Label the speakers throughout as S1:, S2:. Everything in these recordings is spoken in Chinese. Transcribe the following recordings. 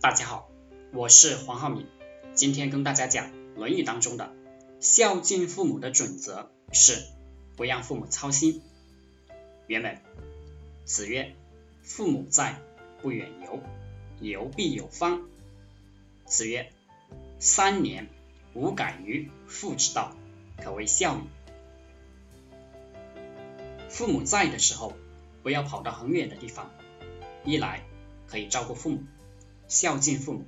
S1: 大家好，我是黄浩明，今天跟大家讲《论语》当中的孝敬父母的准则是不让父母操心。原本子曰：“父母在，不远游，游必有方。”子曰：“三年，无改于父之道，可谓孝矣。”父母在的时候，不要跑到很远的地方，一来可以照顾父母。孝敬父母，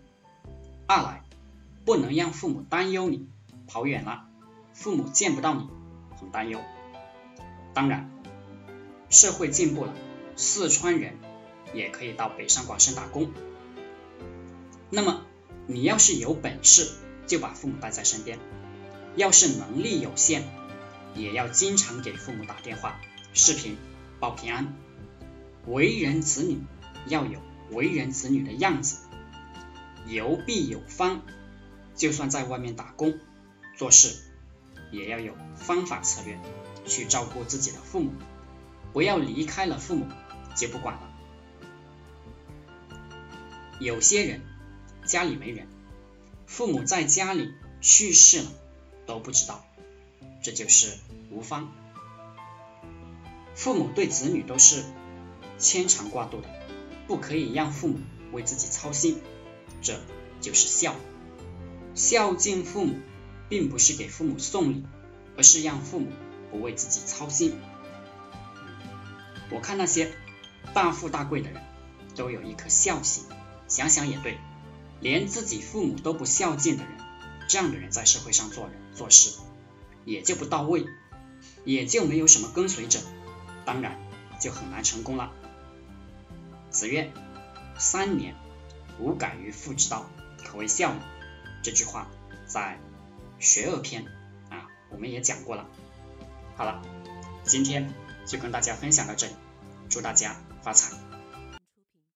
S1: 二来不能让父母担忧你跑远了，父母见不到你很担忧。当然，社会进步了，四川人也可以到北上广深打工。那么你要是有本事，就把父母带在身边；要是能力有限，也要经常给父母打电话、视频报平安。为人子女要有为人子女的样子。游必有方，就算在外面打工做事，也要有方法策略去照顾自己的父母，不要离开了父母就不管了。有些人家里没人，父母在家里去世了都不知道，这就是无方。父母对子女都是牵肠挂肚的，不可以让父母为自己操心。这就是孝，孝敬父母，并不是给父母送礼，而是让父母不为自己操心。我看那些大富大贵的人，都有一颗孝心，想想也对，连自己父母都不孝敬的人，这样的人在社会上做人做事，也就不到位，也就没有什么跟随者，当然就很难成功了。子曰：三年。无改于父之道，可谓孝矣。这句话在学而篇啊，我们也讲过了。好了，今天就跟大家分享到这里，祝大家发财。